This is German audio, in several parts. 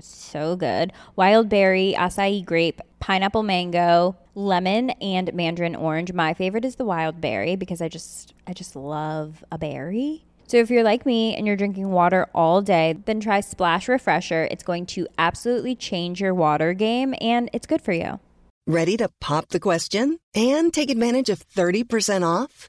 so good wild berry, acai grape, pineapple mango, lemon, and mandarin orange. My favorite is the wild berry because I just I just love a berry. So if you're like me and you're drinking water all day, then try Splash Refresher. It's going to absolutely change your water game and it's good for you. Ready to pop the question and take advantage of 30% off?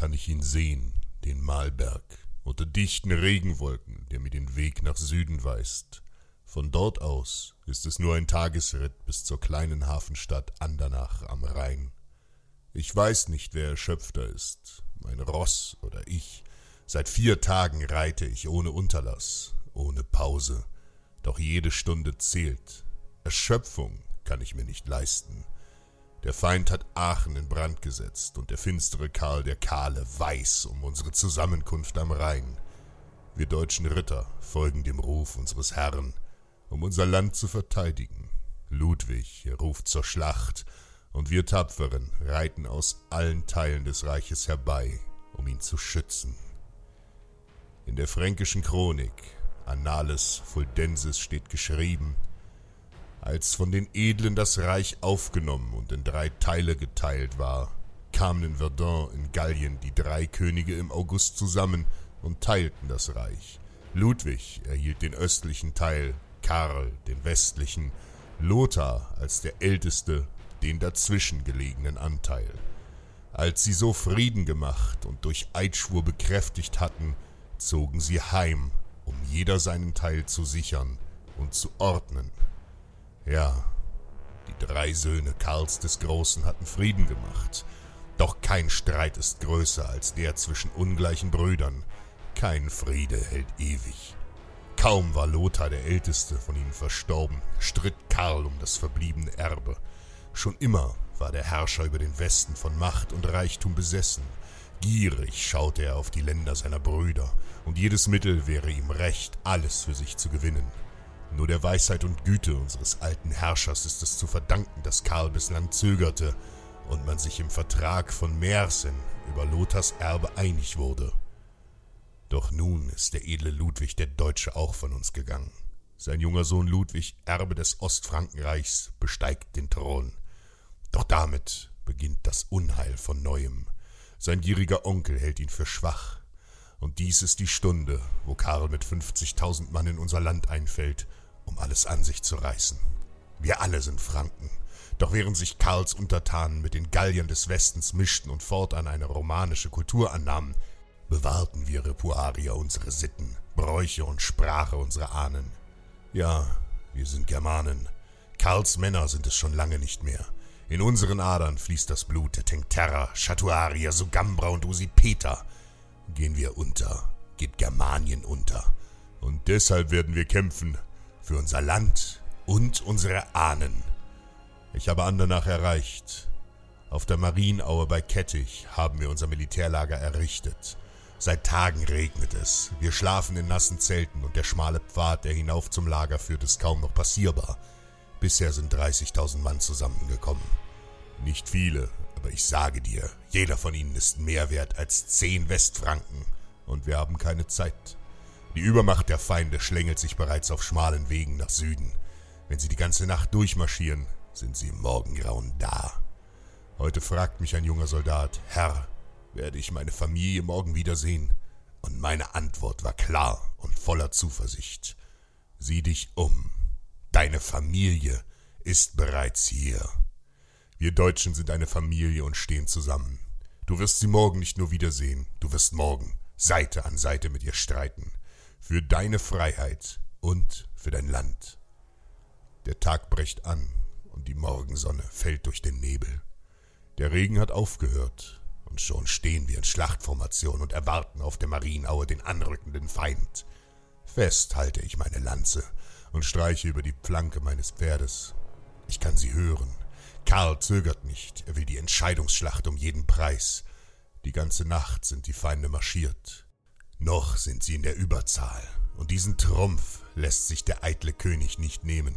kann ich ihn sehen, den Malberg, unter dichten Regenwolken, der mir den Weg nach Süden weist. Von dort aus ist es nur ein Tagesritt bis zur kleinen Hafenstadt Andernach am Rhein. Ich weiß nicht, wer erschöpfter ist, mein Ross oder ich. Seit vier Tagen reite ich ohne Unterlass, ohne Pause. Doch jede Stunde zählt. Erschöpfung kann ich mir nicht leisten. Der Feind hat Aachen in Brand gesetzt und der finstere Karl der Kahle weiß um unsere Zusammenkunft am Rhein. Wir deutschen Ritter folgen dem Ruf unseres Herrn, um unser Land zu verteidigen. Ludwig ruft zur Schlacht, und wir Tapferen reiten aus allen Teilen des Reiches herbei, um ihn zu schützen. In der fränkischen Chronik Annales Fuldensis steht geschrieben, als von den Edlen das Reich aufgenommen und in drei Teile geteilt war, kamen in Verdun in Gallien die drei Könige im August zusammen und teilten das Reich. Ludwig erhielt den östlichen Teil, Karl den westlichen, Lothar als der älteste den dazwischen gelegenen Anteil. Als sie so Frieden gemacht und durch Eidschwur bekräftigt hatten, zogen sie heim, um jeder seinen Teil zu sichern und zu ordnen. Ja, die drei Söhne Karls des Großen hatten Frieden gemacht, doch kein Streit ist größer als der zwischen ungleichen Brüdern, kein Friede hält ewig. Kaum war Lothar der Älteste von ihnen verstorben, stritt Karl um das verbliebene Erbe. Schon immer war der Herrscher über den Westen von Macht und Reichtum besessen. Gierig schaute er auf die Länder seiner Brüder, und jedes Mittel wäre ihm recht, alles für sich zu gewinnen. Nur der Weisheit und Güte unseres alten Herrschers ist es zu verdanken, dass Karl bislang zögerte und man sich im Vertrag von Mersen über Lothars Erbe einig wurde. Doch nun ist der edle Ludwig der Deutsche auch von uns gegangen. Sein junger Sohn Ludwig, Erbe des Ostfrankenreichs, besteigt den Thron. Doch damit beginnt das Unheil von neuem. Sein gieriger Onkel hält ihn für schwach. Und dies ist die Stunde, wo Karl mit 50.000 Mann in unser Land einfällt, um alles an sich zu reißen. Wir alle sind Franken. Doch während sich Karls Untertanen mit den Galliern des Westens mischten und fortan eine romanische Kultur annahmen, bewahrten wir Repuarier unsere Sitten, Bräuche und Sprache unserer Ahnen. Ja, wir sind Germanen. Karls Männer sind es schon lange nicht mehr. In unseren Adern fließt das Blut der Tencterra, Chatuarier, Sugambra und Usipeter. Gehen wir unter, geht Germanien unter. Und deshalb werden wir kämpfen für unser Land und unsere Ahnen. Ich habe Andernach erreicht. Auf der Marienaue bei Kettich haben wir unser Militärlager errichtet. Seit Tagen regnet es. Wir schlafen in nassen Zelten und der schmale Pfad, der hinauf zum Lager führt, ist kaum noch passierbar. Bisher sind 30.000 Mann zusammengekommen. Nicht viele, aber ich sage dir, jeder von ihnen ist mehr wert als zehn Westfranken. Und wir haben keine Zeit. Die Übermacht der Feinde schlängelt sich bereits auf schmalen Wegen nach Süden. Wenn sie die ganze Nacht durchmarschieren, sind sie im Morgengrauen da. Heute fragt mich ein junger Soldat, Herr, werde ich meine Familie morgen wiedersehen? Und meine Antwort war klar und voller Zuversicht. Sieh dich um. Deine Familie ist bereits hier. Wir Deutschen sind eine Familie und stehen zusammen. Du wirst sie morgen nicht nur wiedersehen, du wirst morgen Seite an Seite mit ihr streiten. Für deine Freiheit und für dein Land. Der Tag bricht an und die Morgensonne fällt durch den Nebel. Der Regen hat aufgehört und schon stehen wir in Schlachtformation und erwarten auf der Marienaue den anrückenden Feind. Fest halte ich meine Lanze und streiche über die Flanke meines Pferdes. Ich kann sie hören. Karl zögert nicht, er will die Entscheidungsschlacht um jeden Preis. Die ganze Nacht sind die Feinde marschiert. Noch sind sie in der Überzahl, und diesen Trumpf lässt sich der eitle König nicht nehmen.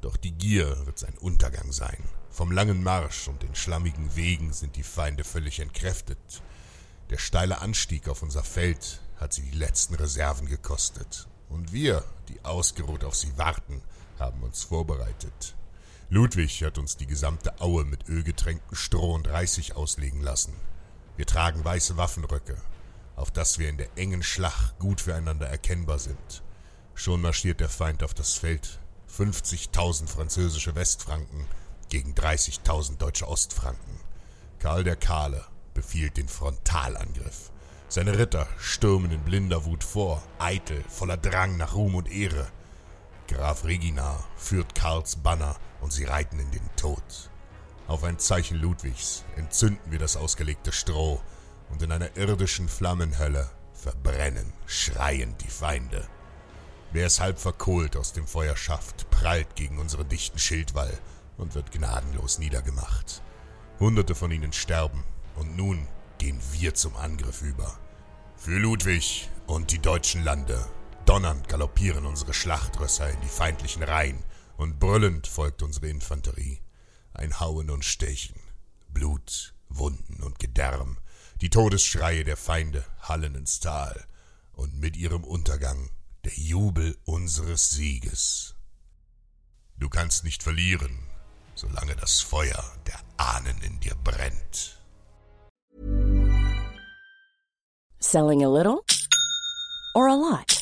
Doch die Gier wird sein Untergang sein. Vom langen Marsch und den schlammigen Wegen sind die Feinde völlig entkräftet. Der steile Anstieg auf unser Feld hat sie die letzten Reserven gekostet. Und wir, die ausgeruht auf sie warten, haben uns vorbereitet. Ludwig hat uns die gesamte Aue mit ölgetränktem Stroh und Reisig auslegen lassen. Wir tragen weiße Waffenröcke, auf dass wir in der engen Schlacht gut füreinander erkennbar sind. Schon marschiert der Feind auf das Feld. 50.000 französische Westfranken gegen 30.000 deutsche Ostfranken. Karl der Kahle befiehlt den Frontalangriff. Seine Ritter stürmen in blinder Wut vor, eitel, voller Drang nach Ruhm und Ehre. Graf Regina führt Karls Banner und sie reiten in den Tod. Auf ein Zeichen Ludwigs entzünden wir das ausgelegte Stroh und in einer irdischen Flammenhölle verbrennen, schreiend die Feinde. Wer es halb verkohlt aus dem Feuer schafft, prallt gegen unseren dichten Schildwall und wird gnadenlos niedergemacht. Hunderte von ihnen sterben und nun gehen wir zum Angriff über. Für Ludwig und die deutschen Lande. Donnernd galoppieren unsere Schlachtrösser in die feindlichen Reihen und brüllend folgt unsere Infanterie. Ein Hauen und Stechen, Blut, Wunden und Gedärm, die Todesschreie der Feinde hallen ins Tal und mit ihrem Untergang der Jubel unseres Sieges. Du kannst nicht verlieren, solange das Feuer der Ahnen in dir brennt. Selling a little or a lot?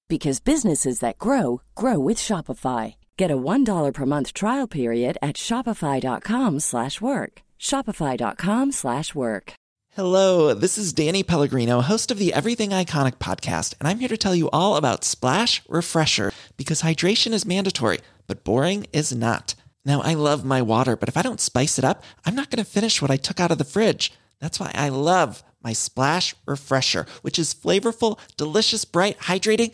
because businesses that grow grow with Shopify. Get a $1 per month trial period at shopify.com/work. shopify.com/work. Hello, this is Danny Pellegrino, host of the Everything Iconic podcast, and I'm here to tell you all about Splash Refresher because hydration is mandatory, but boring is not. Now, I love my water, but if I don't spice it up, I'm not going to finish what I took out of the fridge. That's why I love my Splash Refresher, which is flavorful, delicious, bright, hydrating,